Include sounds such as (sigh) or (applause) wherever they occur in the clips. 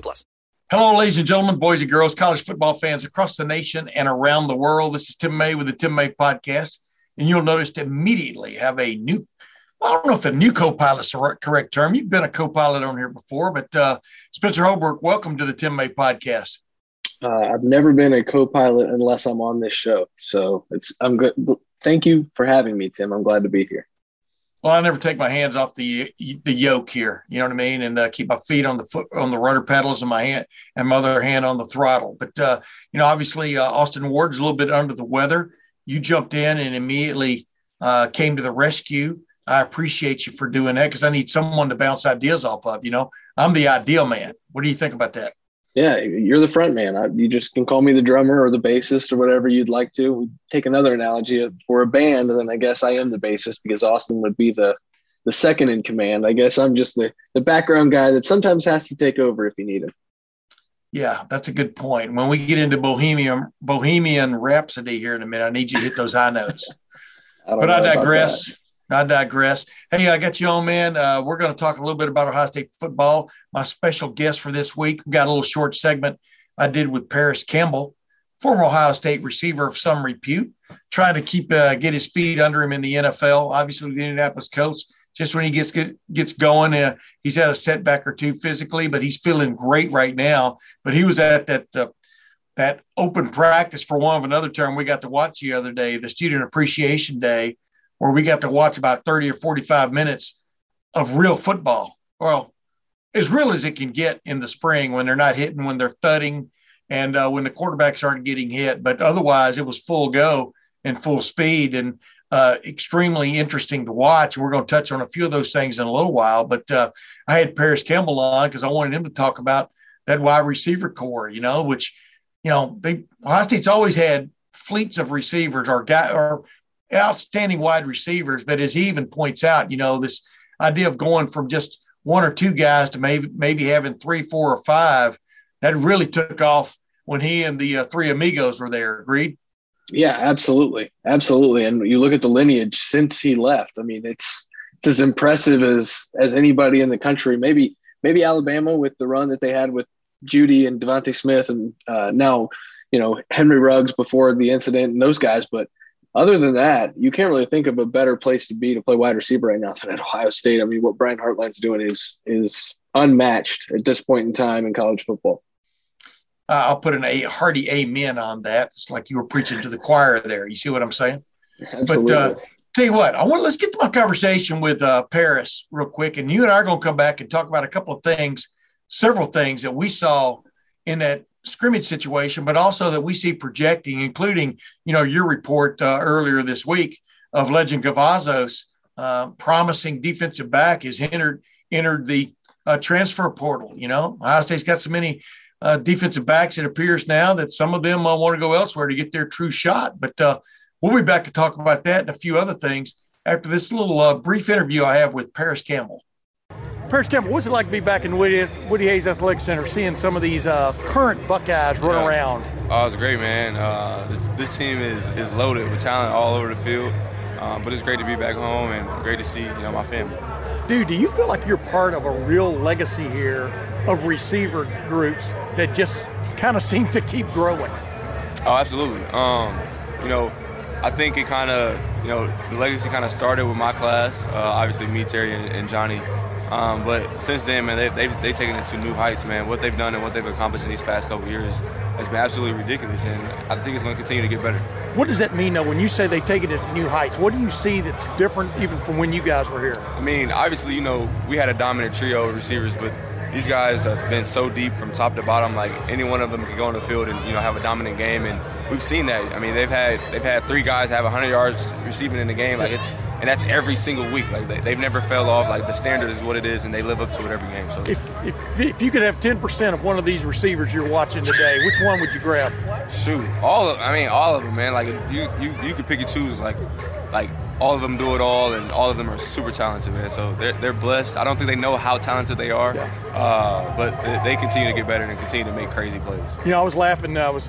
plus. Hello, ladies and gentlemen, boys and girls, college football fans across the nation and around the world. This is Tim May with the Tim May Podcast. And you'll notice to immediately have a new, I don't know if a new co-pilot is the correct term. You've been a co-pilot on here before, but uh, Spencer Holbrook, welcome to the Tim May Podcast. Uh, I've never been a co-pilot unless I'm on this show. So it's I'm good. Thank you for having me, Tim. I'm glad to be here. Well, I never take my hands off the the yoke here. You know what I mean, and uh, keep my feet on the foot on the rudder pedals and my hand and my other hand on the throttle. But uh, you know, obviously, uh, Austin Ward's a little bit under the weather. You jumped in and immediately uh, came to the rescue. I appreciate you for doing that because I need someone to bounce ideas off of. You know, I'm the ideal man. What do you think about that? Yeah, you're the front man. I, you just can call me the drummer or the bassist or whatever you'd like to. We take another analogy for a band, and then I guess I am the bassist because Austin would be the the second in command. I guess I'm just the the background guy that sometimes has to take over if you need him. Yeah, that's a good point. When we get into Bohemian Bohemian Rhapsody here in a minute, I need you to hit those high notes. (laughs) I but I digress. I digress. Hey, I got you on, man. Uh, we're going to talk a little bit about Ohio State football. My special guest for this week, we got a little short segment I did with Parris Campbell, former Ohio State receiver of some repute, trying to keep uh, get his feet under him in the NFL. Obviously, the Indianapolis Colts. Just when he gets get, gets going, uh, he's had a setback or two physically, but he's feeling great right now. But he was at that uh, that open practice for one of another term we got to watch the other day, the Student Appreciation Day where we got to watch about 30 or 45 minutes of real football. Well, as real as it can get in the spring when they're not hitting, when they're thudding, and uh, when the quarterbacks aren't getting hit. But otherwise, it was full go and full speed and uh, extremely interesting to watch. We're going to touch on a few of those things in a little while. But uh, I had Parris Campbell on because I wanted him to talk about that wide receiver corps, you know, which, you know, they Ohio State's always had fleets of receivers or guy or outstanding wide receivers. But as he even points out, you know, this idea of going from just one or two guys to maybe maybe having three, four, or five, that really took off when he and the uh, three amigos were there. Agreed. Yeah, absolutely, absolutely. And you look at the lineage since he left. I mean, it's it's as impressive as as anybody in the country. Maybe maybe Alabama with the run that they had with Jeudy and DeVonta Smith, and uh, now you know Henry Ruggs before the incident and those guys. But other than that, you can't really think of a better place to be to play wide receiver right now than at (laughs) Ohio State. I mean, what Brian Hartline's doing is is unmatched at this point in time in college football. Uh, I'll put an a hearty amen on that. It's like you were preaching to the choir there. You see what I'm saying? Absolutely. But uh, tell you what, I want let's get to my conversation with uh, Parris real quick, and you and I are going to come back and talk about a couple of things, several things that we saw in that scrimmage situation, but also that we see projecting, including, you know, your report uh, earlier this week of Lejond Cavazos, uh, promising defensive back, has entered entered the uh, transfer portal. You know, Ohio State's got so many uh, defensive backs. It appears now that some of them uh, want to go elsewhere to get their true shot. But uh, we'll be back to talk about that and a few other things after this little brief interview I have with Parris Campbell. Parris Campbell, what's it like to be back in Woody, Woody Hayes Athletic Center, seeing some of these uh, current Buckeyes run yeah. around? Oh, it's great, man. Uh, this, this, team is, is loaded with talent all over the field, um, but it's great to be back home and great to see you know my family. Dude, do you feel like you're part of a real legacy here of receiver groups that just kind of seem to keep growing? Oh, absolutely. Um, you know, I think it kind of, you know, the legacy kind of started with my class. Uh, obviously, me, Terry, and, and Johnny um, but since then, man, they, they've, they've taken it to new heights, man. What they've done and what they've accomplished in these past couple years has been absolutely ridiculous, and I think it's going to continue to get better. What does that mean, though, when you say they take it to new heights? What do you see that's different even from when you guys were here? I mean, obviously, you know, we had a dominant trio of receivers, but these guys have been so deep from top to bottom. Like any one of them can go on the field and you know have a dominant game, and we've seen that. I mean, they've had they've had three guys have 100 yards receiving in the game. Like it's and that's every single week. Like they, have never fell off. Like the standard is what it is, and they live up to it every game. So if, if, if you could have 10% of one of these receivers you're watching today, which one would you grab? Shoot, all of I mean all of them, man. Like you you you could pick and choose. Like like all of them do it all, and all of them are super talented, man. So they're, they're blessed. I don't think they know how talented they are, yeah. uh, but they continue to get better and continue to make crazy plays. You know, I was laughing. I was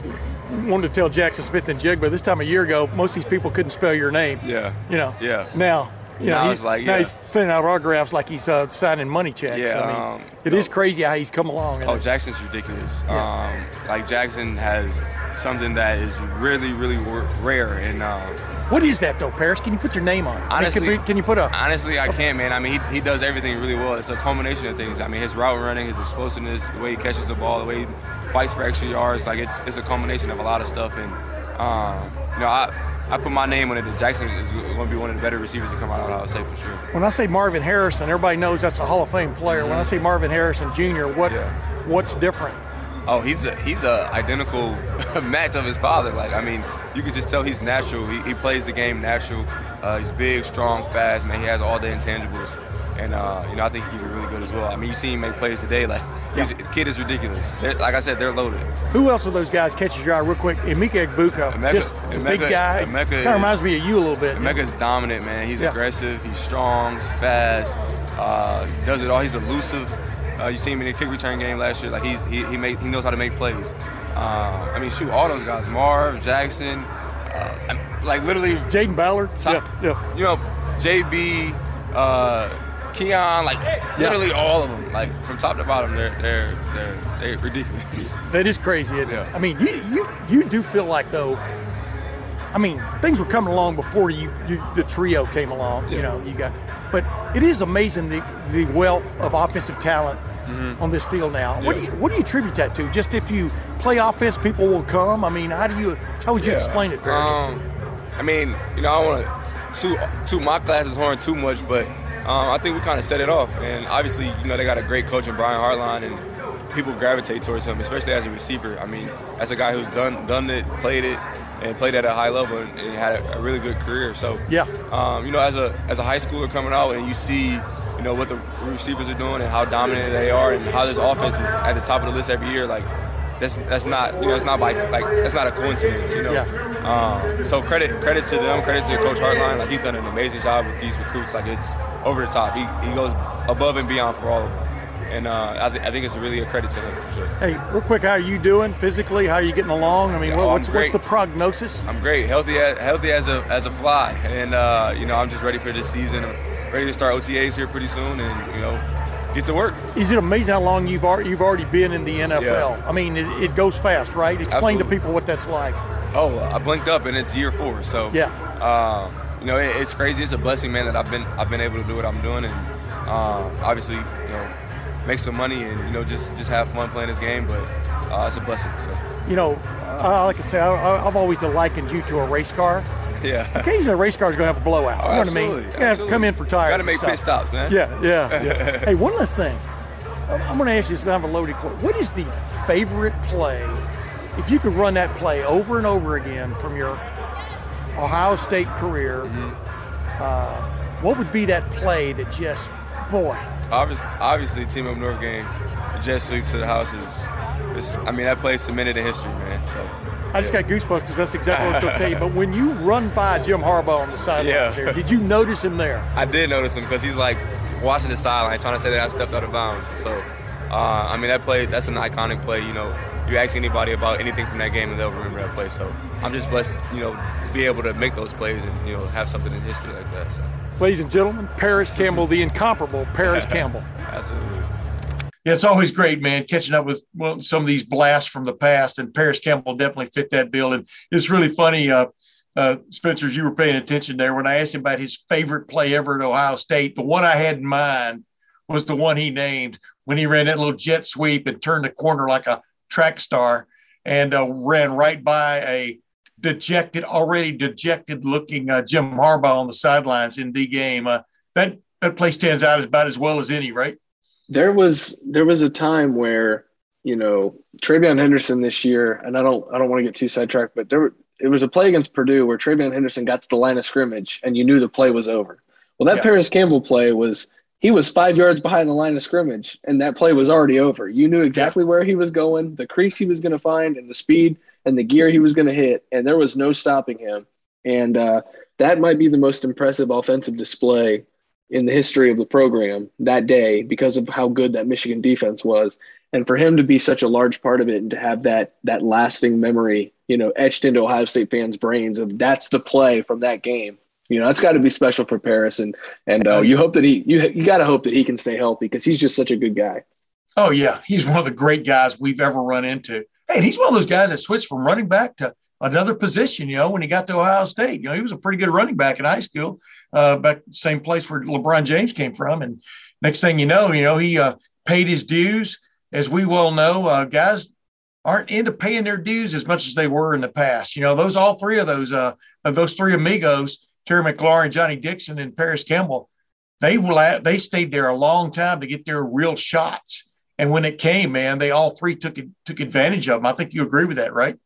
wanted to tell Jaxon Smith-Njigba this time a year ago, most of these people couldn't spell your name. Yeah. You know. Yeah. Now you know, now he's, like, now yeah. he's sending out autographs like he's uh, signing money checks. Yeah, I mean, um, it no. is crazy how he's come along. Oh, Jaxon's ridiculous. Yeah. Um, like Jaxon has something that is really, really rare. And um, what is that though, Parris? Can you put your name on it? Honestly, can, can, you put a? Honestly, I can't, man. I mean, he, he does everything really well. It's a combination of things. I mean, his route running, his explosiveness, the way he catches the ball, the way he fights for extra yards. Like it's it's a combination of a lot of stuff. And um, you know, I I put my name on it that Jaxon is going to be one of the better receivers to come out of Ohio State for sure. When I say Marvin Harrison, everybody knows that's a Hall of Fame player. Mm-hmm. When I say Marvin Harrison Jr., what yeah. what's different? Oh, he's a he's a identical (laughs) match of his father. Like I mean, you can just tell he's natural. He, he plays the game natural. Uh, he's big, strong, fast. Man, he has all the intangibles. And uh, you know, I think he can be really good as well. I mean, you see him make plays today. Like, yeah. the kid is ridiculous. They're, like I said, they're loaded. Who else of those guys catches your eye real quick? Emeka Egbuka, Emeka, just a big guy. Emeka kind of reminds me of you a little bit. Emeka is dominant, man. He's yeah. aggressive. He's strong. He's fast. Uh, he does it all. He's elusive. Uh, you see him in the kick return game last year. Like he's, he he made, he knows how to make plays. Uh, I mean, shoot, all those guys, Marv, Jaxon, uh, like literally. Jayden Ballard. Top, yeah, yeah. You know, JB. Uh, Keon, like literally all of them, like from top to bottom, they're they're they're, they're ridiculous. That is crazy. Yeah. I mean, you, you you do feel like though. I mean, things were coming along before you, you the trio came along. You know, you got, but it is amazing the the wealth of offensive talent mm-hmm. on this field now. What do you what do you attribute that to? Just if you play offense, people will come. I mean, how do you how would you explain it, Parris? Um, I mean, you know, I don't want to toot, toot my classes horn too much, but um, I think we kind of set it off. And obviously, you know, they got a great coach in Brian Hartline, and people gravitate towards him, especially as a receiver. I mean, as a guy who's done done it, played it, and played at a high level, and, and had a, a really good career. So, Yeah. um, you know, as a as a high schooler coming out, and you see, you know, what the receivers are doing and how dominant they are, and how this offense is at the top of the list every year, like. That's, that's not you know it's not by like that's not a coincidence you know um, so credit credit to them credit to Coach Hartline like he's done an amazing job with these recruits like it's over the top he, he goes above and beyond for all of them and uh, I, th- I think it's really a credit to him for sure Hey, real quick, how are you doing physically? How are you getting along? I mean, Yeah, what, oh, what's, what's the prognosis? I'm great healthy as, healthy as a as a fly and uh, you know I'm just ready for this season I'm ready to start OTAs here pretty soon and you know get to work Is it amazing how long you've already, you've already been in the NFL? Yeah. I mean, it, it goes fast, right? Explain to people what that's like. Oh, I blinked up and it's year four. So Yeah. um, you know, it, it's crazy. It's a blessing, man, that I've been I've been able to do what I'm doing, and um, obviously, you know, make some money and you know just just have fun playing this game. But uh, it's a blessing. So You know, uh, like I say, I, I've always likened you to a race car. (laughs) yeah. Occasionally, a race car is going to have a blowout. Oh, you know what I mean? absolutely, You gotta come in for tires. Got to make pit stops, man. Yeah, yeah, yeah. (laughs) hey, one last thing. I'm going to ask you this. I have a loaded question. What is the favorite play? If you could run that play over and over again from your Ohio State career, Mm-hmm. uh, what would be that play that just, boy, Obviously, obviously, Team Up North game, the jet sweep to the house is, is I mean, that play's cemented in history, man. So I just got goosebumps because that's exactly what I was going to tell you. But when you run by Jim Harbaugh on the sideline Yeah. there, did you notice him there? I did notice him because he's like watching the sideline, trying to say that I stepped out of bounds. So, uh, I mean, that play, that's an iconic play. You know, you ask anybody about anything from that game and they'll remember that play. So, I'm just blessed, you know, to be able to make those plays and, you know, have something in history like that. So, Ladies and gentlemen, Parris Campbell, the incomparable Parris (laughs) Campbell. absolutely. Yeah, it's always great, man, catching up with well, some of these blasts from the past. And Parris Campbell definitely fit that bill. And it's really funny, uh, uh, Spencer, as you were paying attention there, when I asked him about his favorite play ever at Ohio State, the one I had in mind was the one he named when he ran that little jet sweep and turned the corner like a track star and uh, ran right by a dejected, already dejected looking uh, Jim Harbaugh on the sidelines in the game. Uh, that, that play stands out about as well as any, right? there was there was a time where you know TreVeyon Henderson this year, and I don't I don't want to get too sidetracked, but there it was a play against Purdue where TreVeyon Henderson got to the line of scrimmage, and you knew the play was over. Well, that Yeah. Parris Campbell play was he was five yards behind the line of scrimmage, and that play was already over. You knew exactly where he was going, the crease he was going to find, and the speed and the gear he was going to hit, and there was no stopping him. And uh, that might be the most impressive offensive display in the history of the program that day because of how good that Michigan defense was. And for him to be such a large part of it and to have that that lasting memory, you know, etched into Ohio State fans' brains of that's the play from that game you know, it's got to be special for Parris, and and uh, you hope that he you you got to hope that he can stay healthy because he's just such a good guy. Oh yeah, he's one of the great guys we've ever run into. Hey, and he's one of those guys that switched from running back to another position. You know, when he got to Ohio State, you know, he was a pretty good running back in high school, uh, back same place where LeBron James came from. And next thing you know, you know, he uh, paid his dues. As we well know, uh, guys aren't into paying their dues as much as they were in the past. You know, those all three of those uh, of those three amigos Terry McLaurin, Johnnie Dixon, and Parris Campbell, they will they stayed there a long time to get their real shots. And when it came, man, they all three took took advantage of them. I think you agree with that, right?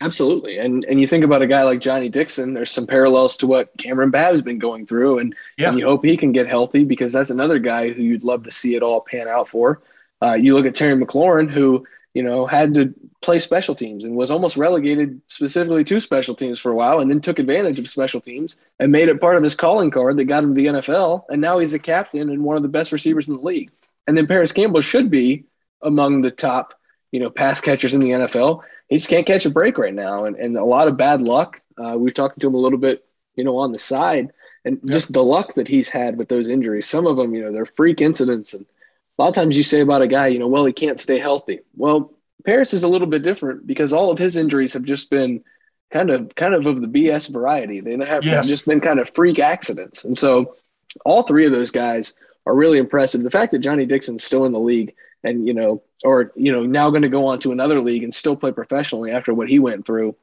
Absolutely. And and you think about a guy like Johnnie Dixon, there's some parallels to what Kamryn Babb's been going through. And, yeah. and you hope he can get healthy because that's another guy who you'd love to see it all pan out for. Uh, you look at Terry McLaurin, who, you know, had to play special teams and was almost relegated specifically to special teams for a while and then took advantage of special teams and made it part of his calling card that got him to the NFL. And now he's a captain and one of the best receivers in the league. And then Parris Campbell should be among the top, you know, pass catchers in the NFL. He just can't catch a break right now. And, and a lot of bad luck. Uh, we have talked to him a little bit, you know, on the side and yep. just the luck that he's had with those injuries. Some of them, you know, they're freak incidents. And a lot of times you say about a guy, you know, well, he can't stay healthy. Well, Parris is a little bit different because all of his injuries have just been kind of kind of of the BS variety. They have yes. just been kind of freak accidents. And so all three of those guys are really impressive. The fact that Johnnie Dixon's still in the league and you know or you know now going to go on to another league and still play professionally after what he went through.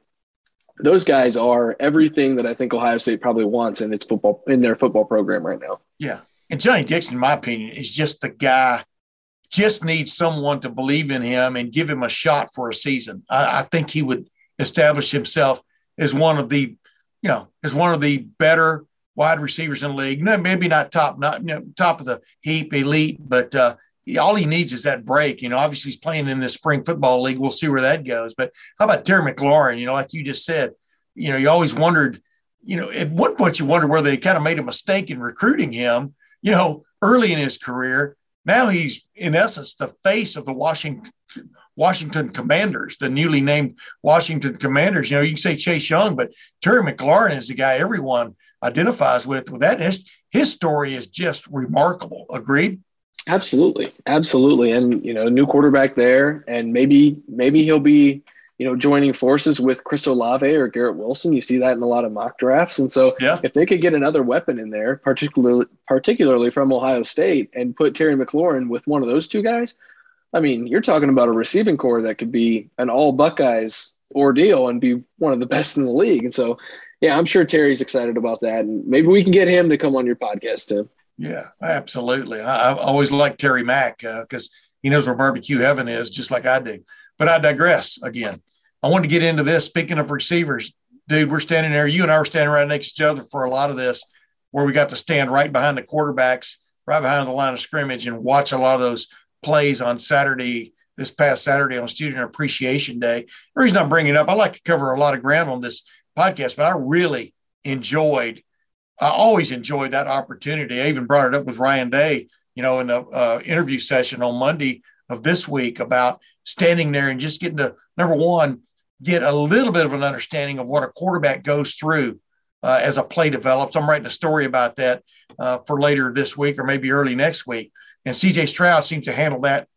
Those guys are everything that I think Ohio State probably wants in its football in their football program right now. Yeah. And Johnny Dixon, in my opinion, is just the guy just needs someone to believe in him and give him a shot for a season. I, I, think he would establish himself as one of the, you know, as one of the better wide receivers in the league. No, maybe not top, not you know, top of the heap, elite, but uh, he, all he needs is that break. You know, obviously he's playing in the spring football league. We'll see where that goes. But how about Terry McLaurin? You know, like you just said, you know, you always wondered, you know, at one point you wondered where they kind of made a mistake in recruiting him. You know, early in his career now he's, in essence, the face of the Washington Washington Commanders, the newly named Washington Commanders. You know, you can say Chase Young, but Terry McLaurin is the guy everyone identifies with. With that, his, his story is just remarkable. Agreed. Absolutely, absolutely, and you know, new quarterback there, and maybe maybe he'll be you know, joining forces with Chris Olave or Garrett Wilson. You see that in a lot of mock drafts. And so yeah. if they could get another weapon in there, particularly particularly from Ohio State, and put Terry McLaurin with one of those two guys, I mean, you're talking about a receiving corps that could be an all Buckeyes ordeal and be one of the best in the league. And so, yeah, I'm sure Terry's excited about that. And maybe we can get him to come on your podcast too. Yeah, absolutely. I, I always like Terry Mack because uh, he knows where barbecue heaven is, just like I do. But I digress again. I wanted to get into this. Speaking of receivers, dude, we're standing there. You and I were standing right next to each other for a lot of this, where we got to stand right behind the quarterbacks, right behind the line of scrimmage, and watch a lot of those plays on Saturday, this past Saturday on Student Appreciation Day. The reason I'm bringing it up, I like to cover a lot of ground on this podcast, but I really enjoyed, I always enjoyed that opportunity. I even brought it up with Ryan Day, you know, in the uh, interview session on Monday of this week about standing there and just getting to number one, get a little bit of an understanding of what a quarterback goes through uh, as a play develops. I'm writing a story about that uh, for later this week or maybe early next week. And CJ Stroud seems to handle that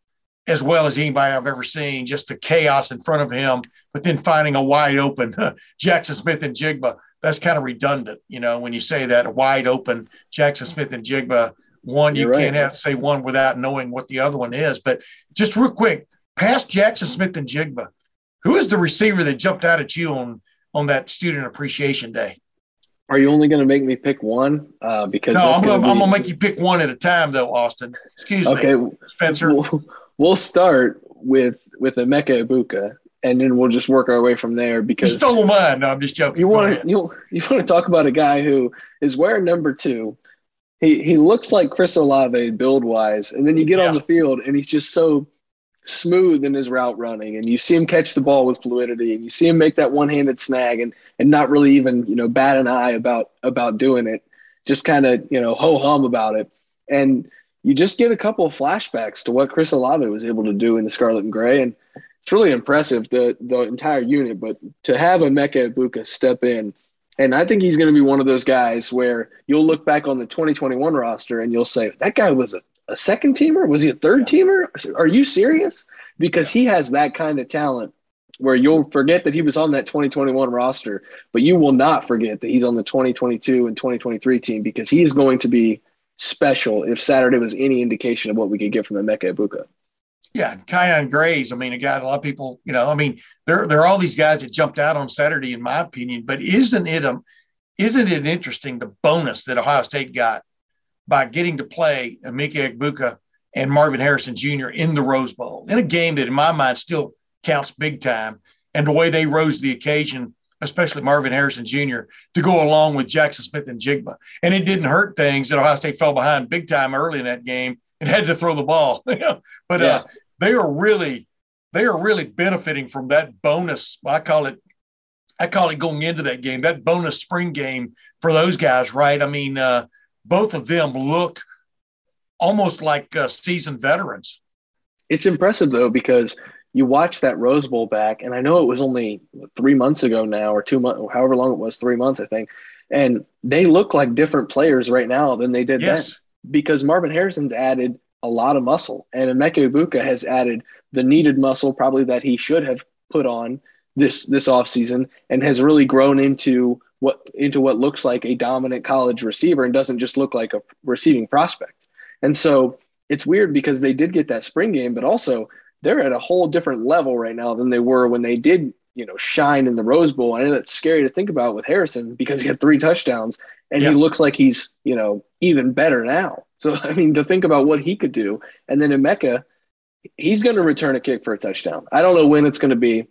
as well as anybody I've ever seen, just the chaos in front of him, but then finding a wide open (laughs) Jaxon Smith-Njigba. That's kind of redundant, you know, when you say that a wide open Jaxon Smith-Njigba one, you can't have say one without knowing what the other one is. But just real quick, past Jaxon Smith-Njigba, who is the receiver that jumped out at you on on that student appreciation day? Are you only going to make me pick one? Uh, because no, I'm going to make you pick one at a time, though, Austin. Excuse okay, me, Spencer. We'll, we'll start with with Emeka Egbuka, and then we'll just work our way from there. Because you stole mine. No, I'm just joking. You want to you you want to talk about a guy who is wearing number two, he he looks like Chris Olave build wise, and then you get yeah. on the field and he's just so smooth in his route running, and you see him catch the ball with fluidity, and you see him make that one handed snag, and and not really even you know bat an eye about about doing it, just kind of you know ho hum about it, and you just get a couple of flashbacks to what Chris Olave was able to do in the Scarlet and Gray, and it's really impressive the the entire unit. But to have Emeka Egbuka step in and I think he's going to be one of those guys where you'll look back on the 2021 roster and you'll say, that guy was a, a second teamer? Was he a third teamer? Are you serious? Because he has that kind of talent where you'll forget that he was on that 2021 roster, but you will not forget that he's on the 2022 and 2023 team because he's going to be special if Saturday was any indication of what we could get from Emeka Egbuka. Yeah, Kyion Grayes. I mean, a guy a lot of people, you know, I mean, there there are all these guys that jumped out on Saturday, in my opinion. But isn't it um, isn't it interesting the bonus that Ohio State got by getting to play Emeka Egbuka and Marvin Harrison Jr. in the Rose Bowl in a game that, in my mind, still counts big time, and the way they rose to the occasion, especially Marvin Harrison Jr. to go along with Jaxon Smith-Njigba, and it didn't hurt things that Ohio State fell behind big time early in that game and had to throw the ball. (laughs) but uh, yeah. uh, they are really they are really benefiting from that bonus. I call it I call it going into that game, that bonus spring game for those guys, right? I mean, uh, both of them look almost like uh, seasoned veterans. It's impressive though because you watch that Rose Bowl back, and I know it was only three months ago now, or two months, however long it was, three months, I think, and they look like different players right now than they did yes. then because Marvin Harrison's added a lot of muscle, and Emeka Egbuka has added the needed muscle probably that he should have put on this this offseason and has really grown into what into what looks like a dominant college receiver and doesn't just look like a receiving prospect. And so it's weird because they did get that spring game, but also they're at a whole different level right now than they were when they did, you know, shine in the Rose Bowl. I know that's scary to think about with Harrison because he had three touchdowns and he looks like he's, you know, even better now. So (laughs) I mean, to think about what he could do, and then Emeka, he's going to return a kick for a touchdown. I don't know when it's going to be.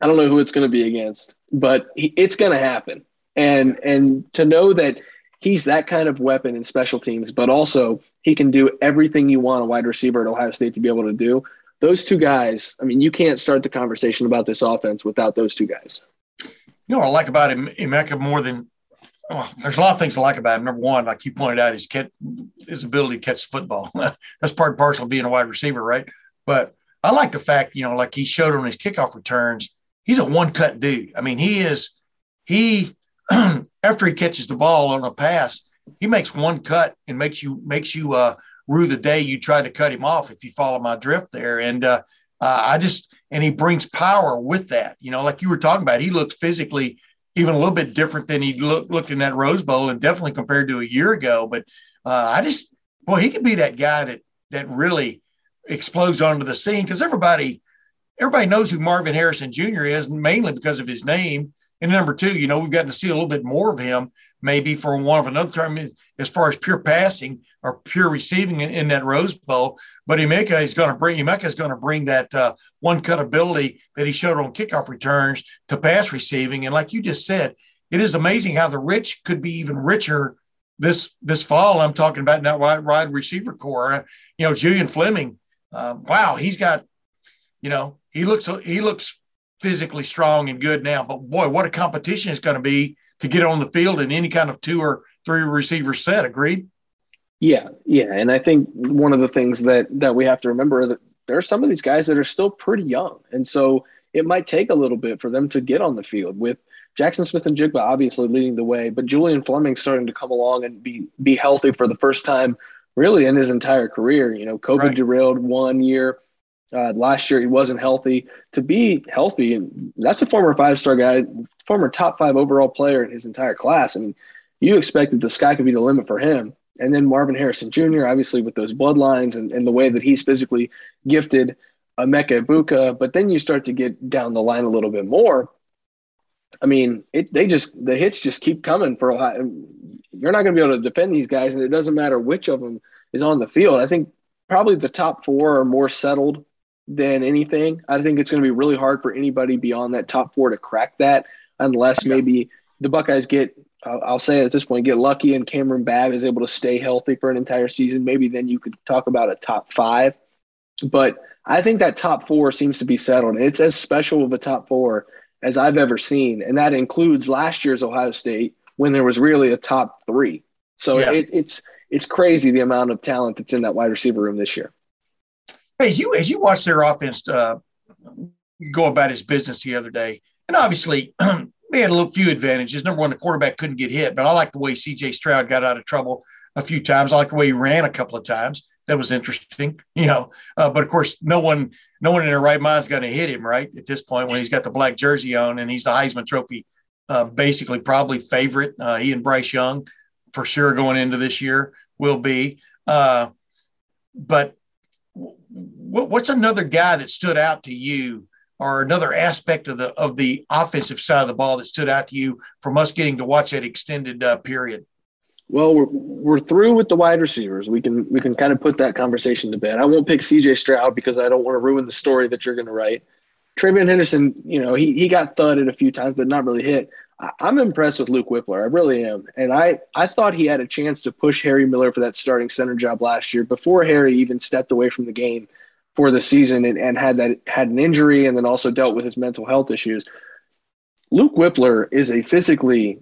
I don't know who it's going to be against, but he, it's going to happen. And and to know that he's that kind of weapon in special teams, but also he can do everything you want a wide receiver at Ohio State to be able to do. Those two guys, I mean, you can't start the conversation about this offense without those two guys. You know what I like about him, Emeka more than well, there's a lot of things I like about him. Number one, like you pointed out, his catch, his ability to catch the football. (laughs) That's part and parcel of being a wide receiver, right? But I like the fact, you know, like he showed on his kickoff returns, he's a one cut dude. I mean, he is he (clears throat) after he catches the ball on a pass, he makes one cut and makes you makes you uh, rue the day you try to cut him off. If you follow my drift there, and uh, uh, I just and he brings power with that. You know, like you were talking about, he looked physically even a little bit different than he look, looked in that Rose Bowl, and definitely compared to a year ago. But uh, I just, boy, he could be that guy that that really explodes onto the scene because everybody everybody knows who Marvin Harrison Jr. is, mainly because of his name. And number two, you know, we've gotten to see a little bit more of him, maybe for one of another term, as far as pure passing or pure receiving in, in that Rose Bowl. But Emeka is going to bring Emeka is going to bring that uh, one cut ability that he showed on kickoff returns to pass receiving. And like you just said, it is amazing how the rich could be even richer this this fall. I'm talking about that wide, wide receiver corps. Uh, you know, Julian Fleming. Uh, wow, he's got. You know, he looks he looks physically strong and good now. But boy, what a competition it's going to be to get on the field in any kind of two or three receiver set. Agreed. Yeah, yeah, and I think one of the things that that we have to remember that there are some of these guys that are still pretty young, and so it might take a little bit for them to get on the field. With Jaxon Smith-Njigba obviously leading the way, but Julian Fleming starting to come along and be be healthy for the first time really in his entire career. You know, COVID right. derailed one year. Uh, last year he wasn't healthy. To be healthy, and that's a former five star guy, former top five overall player in his entire class. I mean, you expected the sky could be the limit for him. And then Marvin Harrison Jr., obviously with those bloodlines and, and the way that he's physically gifted, Emeka Egbuka. But then you start to get down the line a little bit more. I mean, it, they just the hits just keep coming for a while. You're not going to be able to defend these guys, and it doesn't matter which of them is on the field. I think probably the top four are more settled than anything. I think it's going to be really hard for anybody beyond that top four to crack that, unless maybe the Buckeyes get I'll, I'll say at this point, get lucky and Kamryn Babb is able to stay healthy for an entire season, maybe then you could talk about a top five. But I think that top four seems to be settled. It's as special of a top four as I've ever seen. And that includes last year's Ohio State when there was really a top three. So yeah. it, it's it's crazy the amount of talent that's in that wide receiver room this year. Hey, as you as you watch their offense uh, go about his business the other day, and obviously (clears throat) they had a little few advantages. Number one, the quarterback couldn't get hit, but I like the way C.J. Stroud got out of trouble a few times. I like the way he ran a couple of times. That was interesting, (laughs) you know. Uh, but of course, no one, no one in their right mind is going to hit him right at this point when he's got the black jersey on and he's the Heisman Trophy, uh, basically probably favorite. Uh, he and Bryce Young, for sure, going into this year will be. Uh, but what's another guy that stood out to you or another aspect of the of the offensive side of the ball that stood out to you from us getting to watch that extended uh, period? Well, we're, we're through with the wide receivers. We can we can kind of put that conversation to bed. I won't pick C.J. Stroud because I don't want to ruin the story that you're going to write. TreVeyon Henderson, you know, he he got thudded a few times, but not really hit. I, I'm impressed with Luke Wypler. I really am, and I I thought he had a chance to push Harry Miller for that starting center job last year before Harry even stepped away from the game for the season and, and had that had an injury and then also dealt with his mental health issues. Luke Wypler is a physically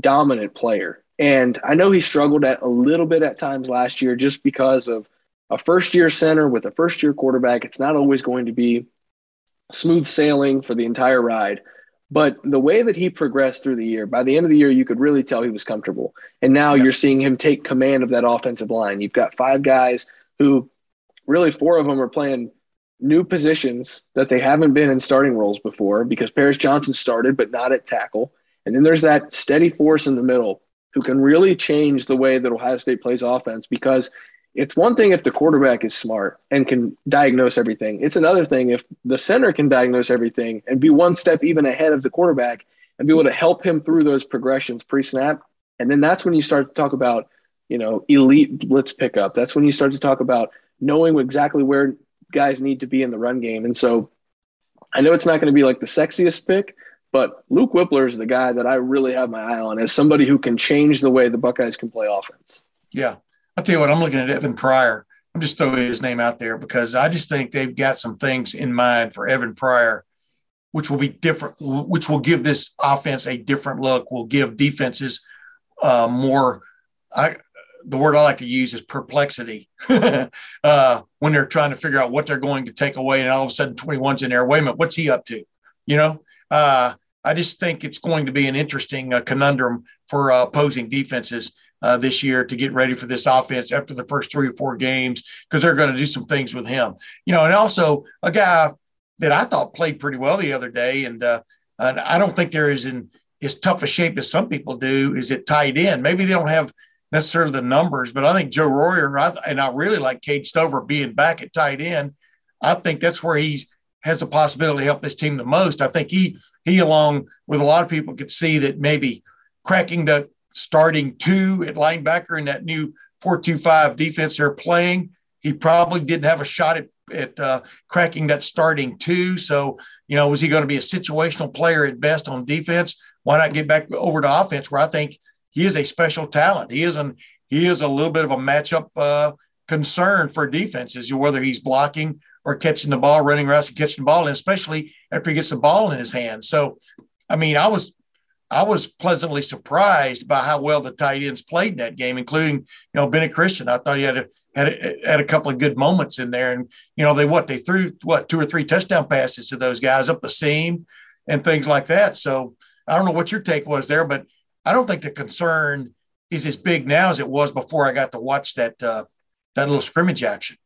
dominant player. And I know he struggled at a little bit at times last year just because of a first year center with a first year quarterback. It's not always going to be smooth sailing for the entire ride. But the way that he progressed through the year, by the end of the year, you could really tell he was comfortable. And now yeah. you're seeing him take command of that offensive line. You've got five guys who really four of them are playing new positions that they haven't been in starting roles before because Paris Johnson started, but not at tackle. And then there's that steady force in the middle who can really change the way that Ohio State plays offense because it's one thing if the quarterback is smart and can diagnose everything. It's another thing if the center can diagnose everything and be one step even ahead of the quarterback and be able to help him through those progressions pre snap. And then that's when you start to talk about, you know, elite blitz pickup. That's when you start to talk about knowing exactly where guys need to be in the run game. And so I know it's not going to be like the sexiest pick, but Luke Wypler is the guy that I really have my eye on as somebody who can change the way the Buckeyes can play offense. Yeah. I'll tell you what, I'm looking at Evan Pryor. I'm just throwing his name out there because I just think they've got some things in mind for Evan Pryor, which will be different, which will give this offense a different look, will give defenses uh, more. I, the word I like to use is perplexity (laughs) uh, when they're trying to figure out what they're going to take away. And all of a sudden, 21's in there. Wait a minute, what's he up to? You know, uh, I just think it's going to be an interesting uh, conundrum for uh, opposing defenses uh, this year to get ready for this offense after the first three or four games because they're going to do some things with him. You know, and also a guy that I thought played pretty well the other day, and, uh, and I don't think they're as in as tough a shape as some people do. Is it tight end? Maybe they don't have necessarily the numbers, but I think Joe Royer and I really like Cade Stover being back at tight end. I think that's where he has a possibility to help this team the most. I think he he along with a lot of people could see that maybe cracking the starting two at linebacker in that new four two five defense they're playing. He probably didn't have a shot at at uh, cracking that starting two. So, you know, was he going to be a situational player at best on defense? Why not get back over to offense where I think he is a special talent. He is an he is a little bit of a matchup uh, concern for defenses, whether he's blocking or catching the ball, running routes and catching the ball, and especially after he gets the ball in his hands. So, I mean, I was I was pleasantly surprised by how well the tight ends played in that game, including you know Bennett Christian. I thought he had a had a, had a couple of good moments in there, and you know they what they threw what two or three touchdown passes to those guys up the seam and things like that. So I don't know what your take was there, but I don't think the concern is as big now as it was before I got to watch that uh, that little scrimmage action.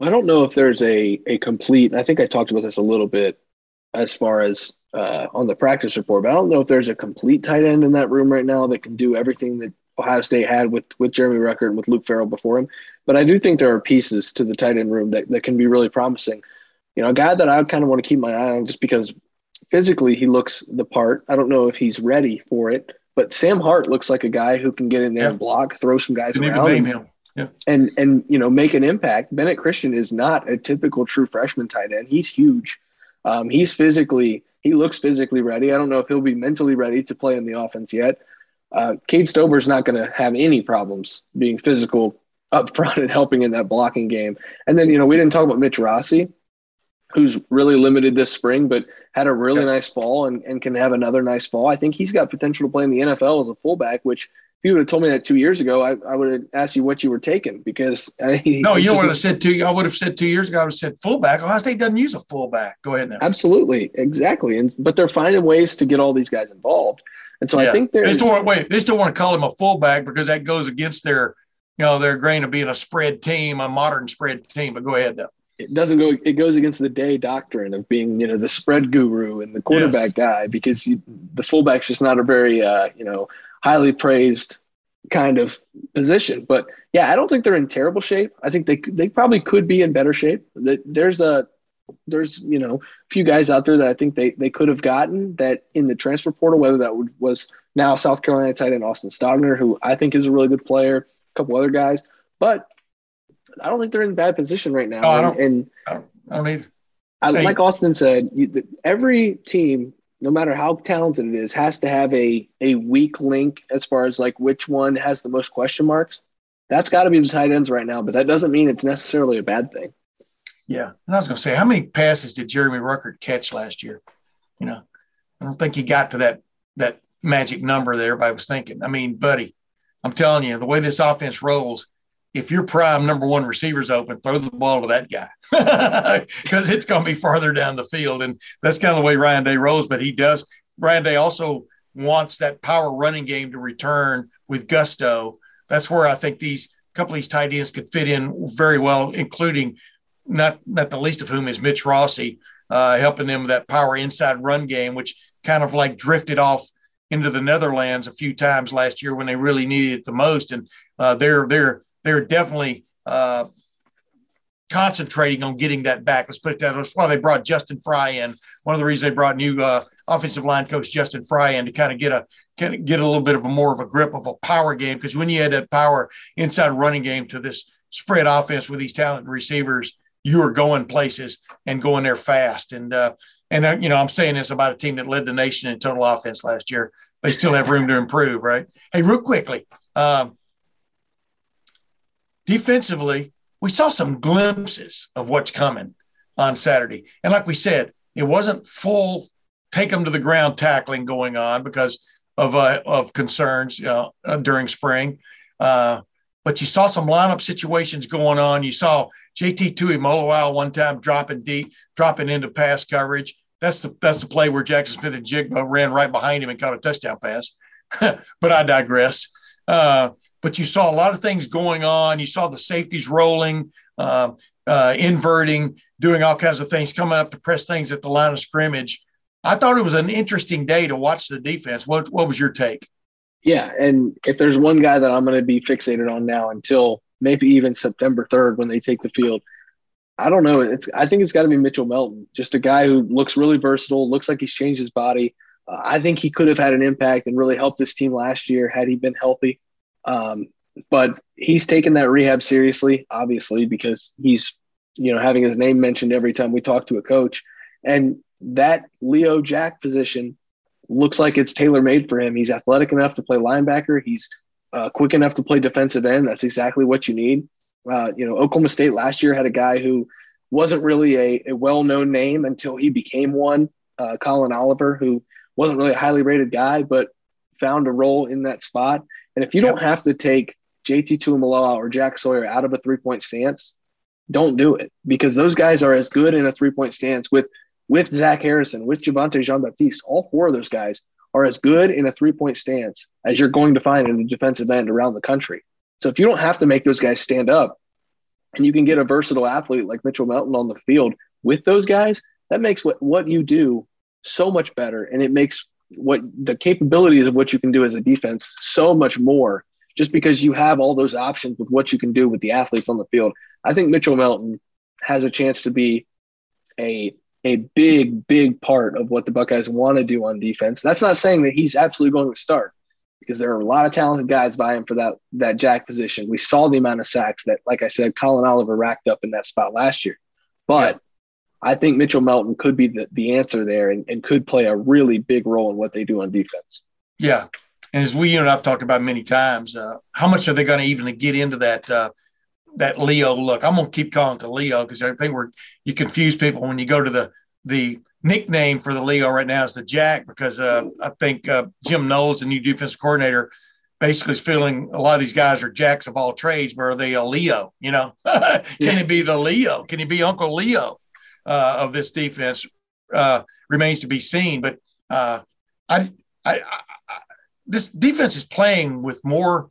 I don't know if there's a a complete. I think I talked about this a little bit as far as uh, on the practice report, but I don't know if there's a complete tight end in that room right now that can do everything that Ohio State had with with Jeremy Ruckert and with Luke Farrell before him. But I do think there are pieces to the tight end room that, that can be really promising. You know, a guy that I kind of want to keep my eye on just because physically he looks the part. I don't know if he's ready for it, but Sam Hart looks like a guy who can get in there yeah. and block, throw some guys Didn't around, and, him. Yeah. and and you know make an impact. Bennett Christian is not a typical true freshman tight end. He's huge. Um, he's physically he looks physically ready. I don't know if he'll be mentally ready to play in the offense yet. uh, Cade Stover is not going to have any problems being physical up front and helping in that blocking game. And then, you know, we didn't talk about Mitch Rossi, who's really limited this spring, but had a really yep. nice fall and, and can have another nice fall. I think he's got potential to play in the NFL as a fullback, which if you would have told me that two years ago, I, I would have asked you what you were taking because (laughs) I, no, you would have said two. I would have said two years ago. I would have said fullback. Ohio State doesn't use a fullback. Go ahead now. Absolutely, exactly. And but they're finding ways to get all these guys involved. And so yeah. I think they still want, wait. They still want to call him a fullback because that goes against their, you know, their grain of being a spread team, a modern spread team. But go ahead though. It doesn't go. It goes against the day doctrine of being, you know, the spread guru and the quarterback yes. guy because you, the fullback's just not a very, uh, you know, highly praised kind of position. But yeah, I don't think they're in terrible shape. I think they they probably could be in better shape. There's a there's you know a few guys out there that I think they they could have gotten that in the transfer portal, whether that was now South Carolina tight end Austin Stogner, who I think is a really good player, a couple other guys, but I don't think they're in a bad position right now. No, I don't, and, I don't, I don't either. I, like Austin said, you, every team no matter how talented it is, has to have a a weak link as far as like which one has the most question marks. That's got to be the tight ends right now, but that doesn't mean it's necessarily a bad thing. Yeah, and I was going to say, how many passes did Jeremy Ruckert catch last year? You know, I don't think he got to that that magic number that everybody was thinking. I mean, buddy, I'm telling you, the way this offense rolls, if your prime number one receiver's open, throw the ball to that guy (laughs) because it's going to be farther down the field. And that's kind of the way Ryan Day rolls. But he does. Ryan Day also wants that power running game to return with gusto. That's where I think these couple of these tight ends could fit in very well, including not not the least of whom is Mitch Rossi, uh, helping them with that power inside run game, which kind of like drifted off into the Netherlands a few times last year when they really needed it the most. And uh, they're they're they're definitely uh, concentrating on getting that back. Let's put it that. That's why they brought Justin Frye in. One of the reasons they brought new uh, offensive line coach Justin Frye in to kind of get a kind of get a little bit of a more of a grip of a power game because when you add that power inside running game to this spread offense with these talented receivers, you are going places and going there fast. And uh, and uh, you know I'm saying this about a team that led the nation in total offense last year. They still have room to improve, right? Hey, real quickly. Um, defensively, we saw some glimpses of what's coming on Saturday. And like we said, it wasn't full take them to the ground tackling going on because of uh, of concerns uh, during spring. Uh, but you saw some lineup situations going on. You saw JT Tuimoloau one time dropping deep, dropping into pass coverage. That's the that's the play where Jaxon Smith-Njigba ran right behind him and caught a touchdown pass. (laughs) but I digress. Uh, but you saw a lot of things going on. You saw the safeties rolling, uh, uh, inverting, doing all kinds of things, coming up to press things at the line of scrimmage. I thought it was an interesting day to watch the defense. What what was your take? Yeah, and if there's one guy that I'm going to be fixated on now until maybe even September 3rd when they take the field, I don't know. It's I think it's got to be Mitchell Melton, just a guy who looks really versatile, looks like he's changed his body. Uh, I think he could have had an impact and really helped this team last year had he been healthy. Um, but he's taken that rehab seriously, obviously, because he's, you know, having his name mentioned every time we talk to a coach. And that Leo Jack position looks like it's tailor made for him. He's athletic enough to play linebacker. He's uh, quick enough to play defensive end. That's exactly what you need. Uh, you know, Oklahoma State last year had a guy who wasn't really a, a well known name until he became one, uh, Collin Oliver, who wasn't really a highly rated guy, but found a role in that spot. And if you don't have to take JT Tuimoloau or Jack Sawyer out of a three point stance, don't do it because those guys are as good in a three point stance with with Zach Harrison, with Javontae Jean Baptiste. All four of those guys are as good in a three point stance as you're going to find in a defensive end around the country. So if you don't have to make those guys stand up and you can get a versatile athlete like Mitchell Melton on the field with those guys, that makes what, what you do so much better. And it makes what the capabilities of what you can do as a defense so much more just because you have all those options with what you can do with the athletes on the field. I think Mitchell Melton has a chance to be a a big, big part of what the Buckeyes want to do on defense. That's not saying that he's absolutely going to start because there are a lot of talented guys vying for that that jack position. We saw the amount of sacks that, like I said, Collin Oliver racked up in that spot last year. But I think Mitchell Melton could be the, the answer there and, and could play a really big role in what they do on defense. Yeah. and as we you and I've talked about many times, uh, how much are they going to even get into that uh, that Leo look? I'm going to keep calling it the Leo because I think we're you confuse people when you go to the the nickname for the Leo right now is the Jack because uh, I think uh, Jim Knowles, the new defensive coordinator, basically is feeling a lot of these guys are jacks of all trades, but are they a Leo? You know, (laughs) can yeah. he be the Leo? Can he be Uncle Leo uh, of this defense? Uh, remains to be seen. But uh, I, I, I, this defense is playing with more.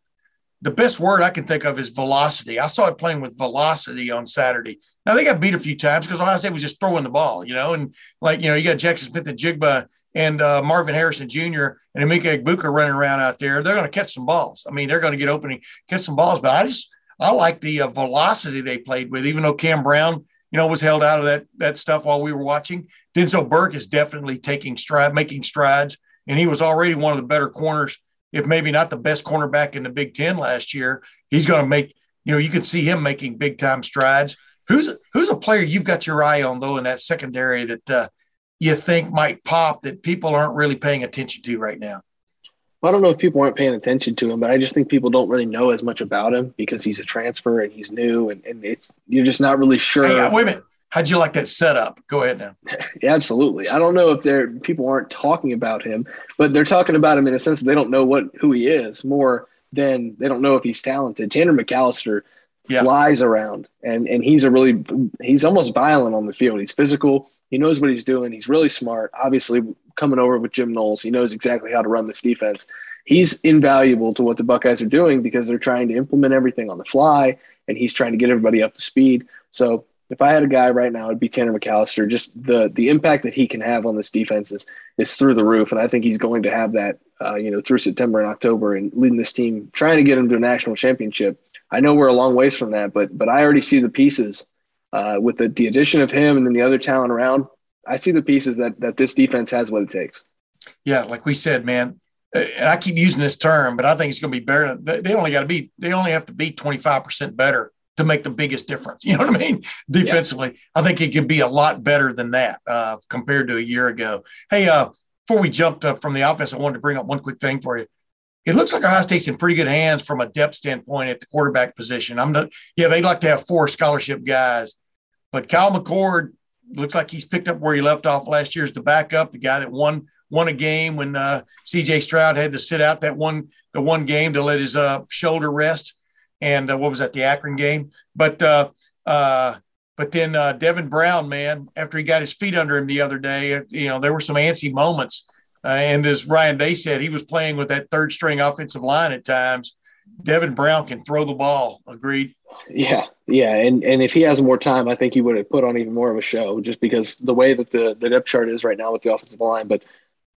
The best word I can think of is velocity. I saw it playing with velocity on Saturday. Now they got beat a few times because Ohio State was just throwing the ball, you know, and like you know you got Jaxon Smith-Njigba and uh, Marvin Harrison Jr. and Emeka Egbuka running around out there, they're going to catch some balls. I mean, they're going to get opening, catch some balls. But I just I like the uh, velocity they played with, even though Cam Brown, you know, was held out of that that stuff while we were watching. Denzel Burke is definitely taking stride, making strides, and he was already one of the better corners, if maybe not the best cornerback in the Big Ten last year. He's going to make, you know, you can see him making big time strides. Who's who's a player you've got your eye on though in that secondary that uh, you think might pop that people aren't really paying attention to right now? I don't know if people aren't paying attention to him, but I just think people don't really know as much about him because he's a transfer and he's new, and, and it's, you're just not really sure. Hey, wait a minute. How'd you like that setup? Go ahead now. (laughs) yeah, absolutely. I don't know if there people aren't talking about him, but they're talking about him in a sense that they don't know what who he is more than they don't know if he's talented. Tanner McCalister yeah. flies around, and and he's a really he's almost violent on the field. He's physical. He knows what he's doing. He's really smart. Obviously, coming over with Jim Knowles, he knows exactly how to run this defense. He's invaluable to what the Buckeyes are doing because they're trying to implement everything on the fly, and he's trying to get everybody up to speed. So if I had a guy right now, it'd be Tanner McCalister. Just the the impact that he can have on this defense is, is through the roof, and I think he's going to have that, uh, you know, through September and October, and leading this team, trying to get him to a national championship. I know we're a long ways from that, but but I already see the pieces uh, with the, the addition of him and then the other talent around, I see the pieces that that this defense has what it takes. Yeah, like we said, man, and I keep using this term, but I think it's going to be better. They only got to be, they only have to be 25% better to make the biggest difference. (laughs) You know what I mean? Defensively, yeah. I think it could be a lot better than that uh, compared to a year ago. Hey, uh, before we jumped up from the offense, I wanted to bring up one quick thing for you. It looks like Ohio State's in pretty good hands from a depth standpoint at the quarterback position. I'm not, yeah, they'd like to have four scholarship guys. But Kyle McCord looks like he's picked up where he left off last year as the backup, the guy that won won a game when uh, C.J. Stroud had to sit out that one the one game to let his uh, shoulder rest. And uh, what was that? The Akron game. But uh, uh, but then uh, Devin Brown, man, after he got his feet under him the other day, you know there were some antsy moments. and as Ryan Day said, he was playing with that third string offensive line at times. Devin Brown can throw the ball. Agreed. Yeah, yeah, and and if he has more time, I think he would have put on even more of a show, just because the way that the the depth chart is right now with the offensive line. But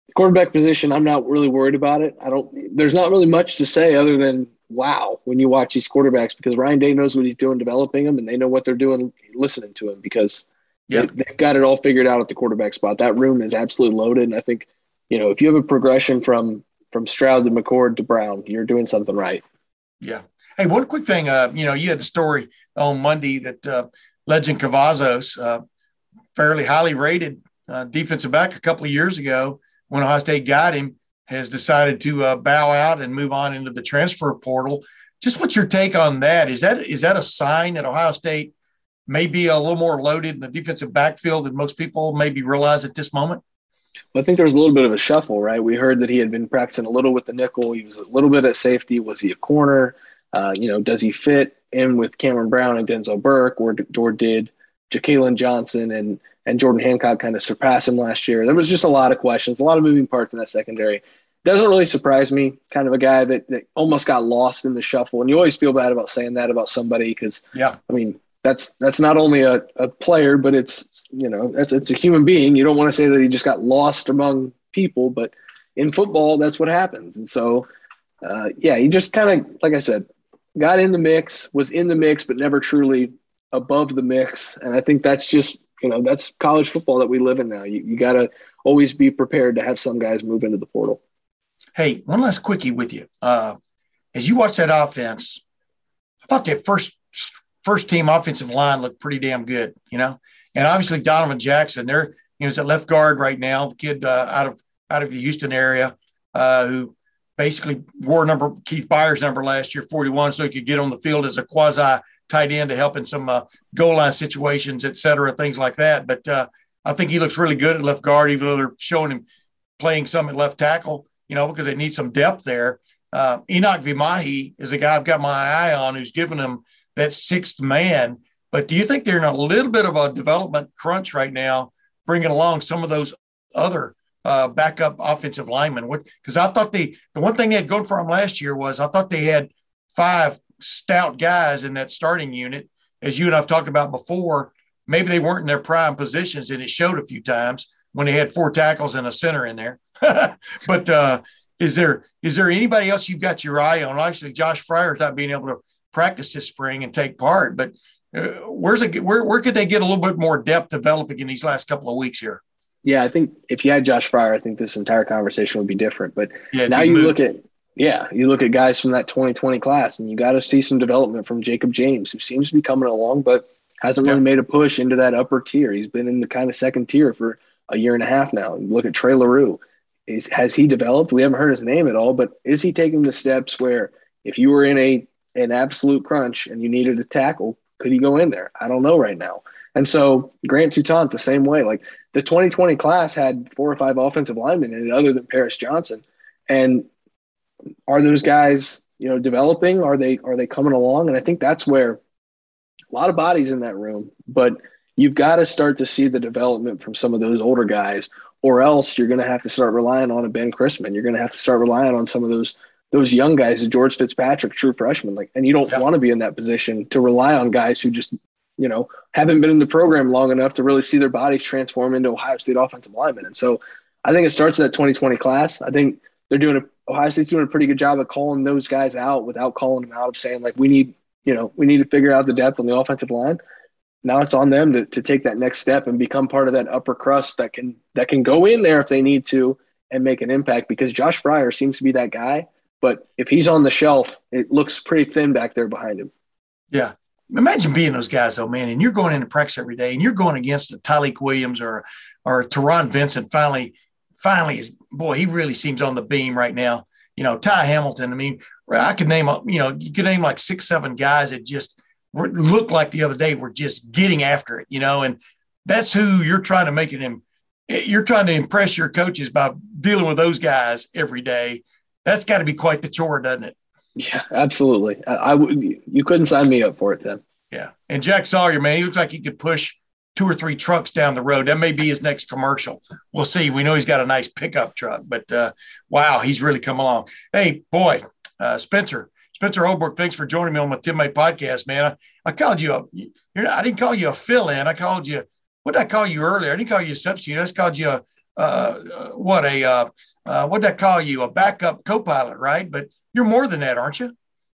the quarterback position, I'm not really worried about it. I don't. There's not really much to say other than wow when you watch these quarterbacks because Ryan Day knows what he's doing developing them, and they know what they're doing listening to him because yeah. they, they've got it all figured out at the quarterback spot. That room is absolutely loaded, and I think you know if you have a progression from from Stroud to McCord to Brown, you're doing something right. Yeah. Hey, one quick thing. Uh, you know, you had a story on Monday that uh, Lejond Cavazos, uh, fairly highly rated uh, defensive back a couple of years ago when Ohio State got him, has decided to uh, bow out and move on into the transfer portal. Just what's your take on that? Is that is that a sign that Ohio State may be a little more loaded in the defensive backfield than most people maybe realize at this moment? Well, I think there was a little bit of a shuffle, right? We heard that he had been practicing a little with the nickel. He was a little bit at safety. Was he a corner? Uh, you know, does he fit in with Cameron Brown and Denzel Burke, or, or did Jakailin Johnson and and Jordan Hancock kind of surpass him last year? There was just a lot of questions, a lot of moving parts in that secondary. Doesn't really surprise me. Kind of a guy that, that almost got lost in the shuffle, and you always feel bad about saying that about somebody because, yeah, I mean, that's that's not only a, a player, but it's you know it's it's a human being. You don't want to say that he just got lost among people, but in football, that's what happens. And so, uh, yeah, he just kind of like I said, got in the mix, was in the mix, but never truly above the mix. And I think that's just, you know, that's college football that we live in now. You, you got to always be prepared to have some guys move into the portal. Hey, one last quickie with you. Uh, as you watch that offense, I thought that first first team offensive line looked pretty damn good, you know. And obviously Donovan Jackson, there, you know, is at left guard right now, the kid uh, out of out of the Houston area, uh, who basically wore number Keith Byars' number last year, 41, so he could get on the field as a quasi tight end to help in some uh, goal line situations, et cetera, things like that. But uh, I think he looks really good at left guard, even though they're showing him playing some at left tackle, you know, because they need some depth there. Uh, Enokk Vimahi is a guy I've got my eye on who's given him that sixth man. But do you think they're in a little bit of a development crunch right now, bringing along some of those other uh, backup offensive linemen? Because I thought they, the one thing they had going for them last year was I thought they had five stout guys in that starting unit. As you and I've talked about before, maybe they weren't in their prime positions, and it showed a few times when they had four tackles and a center in there. (laughs) but uh, is there is there anybody else you've got your eye on? Actually, Josh Fryar's not being able to practice this spring and take part, but uh, where's it? Where where could they get a little bit more depth developing in these last couple of weeks here? Yeah, I think if you had Josh Fryar, I think this entire conversation would be different. But yeah, now you moved. look at yeah, you look at guys from that 2020 class, and you got to see some development from Jakob James, who seems to be coming along, but hasn't really made a push into that upper tier. He's been in the kind of second tier for a year and a half now. You look at Trey Leroux. Is, has he developed? We haven't heard his name at all, but is he taking the steps where if you were in a an absolute crunch and you needed a tackle, could he go in there? I don't know right now. And so Grant Toutant the same way. Like the 2020 class had four or five offensive linemen in it other than Paris Johnson. And are those guys, you know, developing? Are they are they coming along? And I think that's where a lot of bodies in that room, but you've got to start to see the development from some of those older guys, or else you're going to have to start relying on a Ben Christman. You're going to have to start relying on some of those those young guys, George Fitzpatrick, true freshman. Like, and you don't yeah. want to be in that position to rely on guys who just you know haven't been in the program long enough to really see their bodies transform into Ohio State offensive linemen. And so, I think it starts with that 2020 class. I think they're doing a Ohio State's doing a pretty good job of calling those guys out without calling them out of saying like we need you know we need to figure out the depth on the offensive line. Now it's on them to, to take that next step and become part of that upper crust that can that can go in there if they need to and make an impact because Josh Fryar seems to be that guy. But if he's on the shelf, it looks pretty thin back there behind him. Yeah. Imagine being those guys, though, man, and you're going into practice every day and you're going against a Tyleik Williams or or Taron Vincent finally finally is boy, he really seems on the beam right now. You know, Ty Hamilton. I mean, I could name you know, you could name like six, seven guys that just looked like the other day were just getting after it, you know, and that's who you're trying to make it him. You're trying to impress your coaches by dealing with those guys every day. That's got to be quite the chore, doesn't it? Yeah, absolutely. I, I would. You couldn't sign me up for it, then. Yeah, and Jack Sawyer, man, he looks like he could push two or three trucks down the road. That may be his next commercial. We'll see. We know he's got a nice pickup truck, but uh, wow, he's really come along. Hey, boy, uh, Spencer, Spencer Holbrook, thanks for joining me on my Tim May podcast, man. I, I called you a, you're not, I didn't call you a fill in. I called you, what did I call you earlier? I didn't call you a substitute. I just called you a, uh, what a, uh, uh, what I call you? A backup co pilot, right? But you're more than that, aren't you?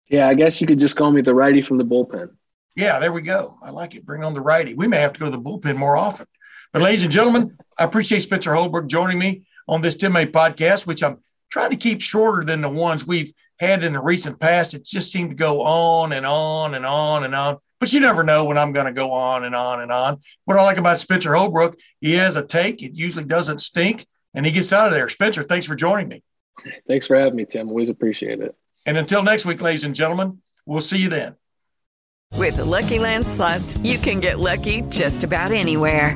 Yeah, I guess you could just call me the righty from the bullpen. Yeah, there we go. I like it. Bring on the righty. We may have to go to the bullpen more often. But, ladies and gentlemen, I appreciate Spencer Holbrook joining me on this Tim May podcast, which I'm trying to keep shorter than the ones we've had in the recent past. It just seemed to go on and on and on and on. But you never know when I'm going to go on and on and on. What I like about Spencer Holbrook, he has a take. It usually doesn't stink, and he gets out of there. Spencer, thanks for joining me. Thanks for having me, Tim. Always appreciate it. And until next week, ladies and gentlemen, we'll see you then. With the Lucky Land slots, you can get lucky just about anywhere.